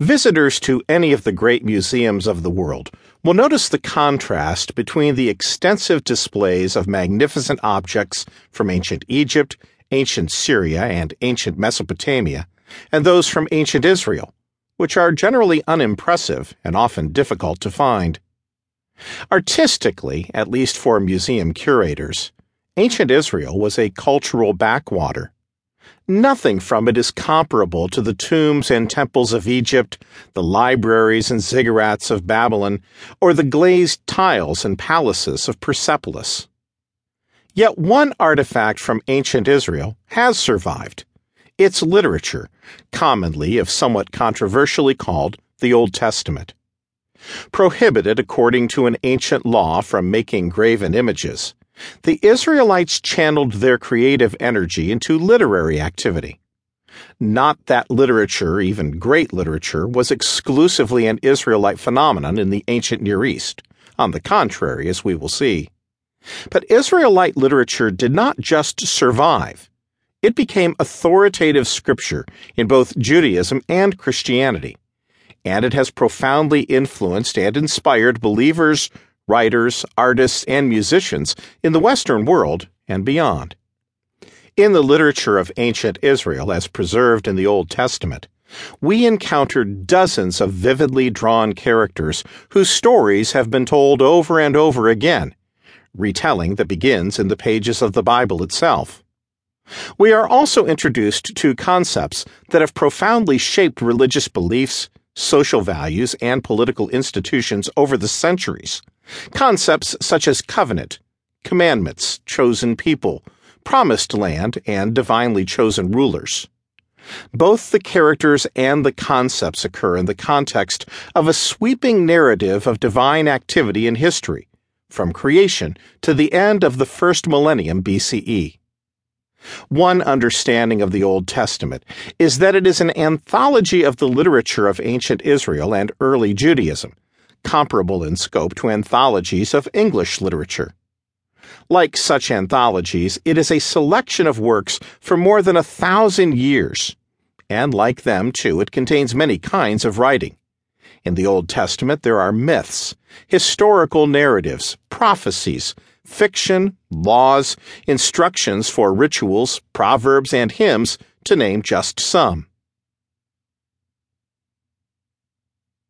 Visitors to any of the great museums of the world will notice the contrast between the extensive displays of magnificent objects from ancient Egypt, ancient Syria, and ancient Mesopotamia, and those from ancient Israel, which are generally unimpressive and often difficult to find. Artistically, at least for museum curators, ancient Israel was a cultural backwater. Nothing from it is comparable to the tombs and temples of Egypt, the libraries and ziggurats of Babylon, or the glazed tiles and palaces of Persepolis. Yet one artifact from ancient Israel has survived its literature, commonly, if somewhat controversially called, the Old Testament. Prohibited according to an ancient law from making graven images, the Israelites channeled their creative energy into literary activity. Not that literature, even great literature, was exclusively an Israelite phenomenon in the ancient Near East. On the contrary, as we will see. But Israelite literature did not just survive, it became authoritative scripture in both Judaism and Christianity, and it has profoundly influenced and inspired believers writers, artists, and musicians in the Western world and beyond. In the literature of ancient Israel, as preserved in the Old Testament, we encounter dozens of vividly drawn characters whose stories have been told over and over again, retelling that begins in the pages of the Bible itself. We are also introduced to concepts that have profoundly shaped religious beliefs, social values, and political institutions over the centuries, Concepts such as covenant, commandments, chosen people, promised land, and divinely chosen rulers. Both the characters and the concepts occur in the context of a sweeping narrative of divine activity in history, from creation to the end of the first millennium BCE. One understanding of the Old Testament is that it is an anthology of the literature of ancient Israel and early Judaism, comparable in scope to anthologies of English literature. Like such anthologies, it is a selection of works for more than a thousand years. And like them, too, it contains many kinds of writing. In the Old Testament, there are myths, historical narratives, prophecies, fiction, laws, instructions for rituals, proverbs, and hymns, to name just some.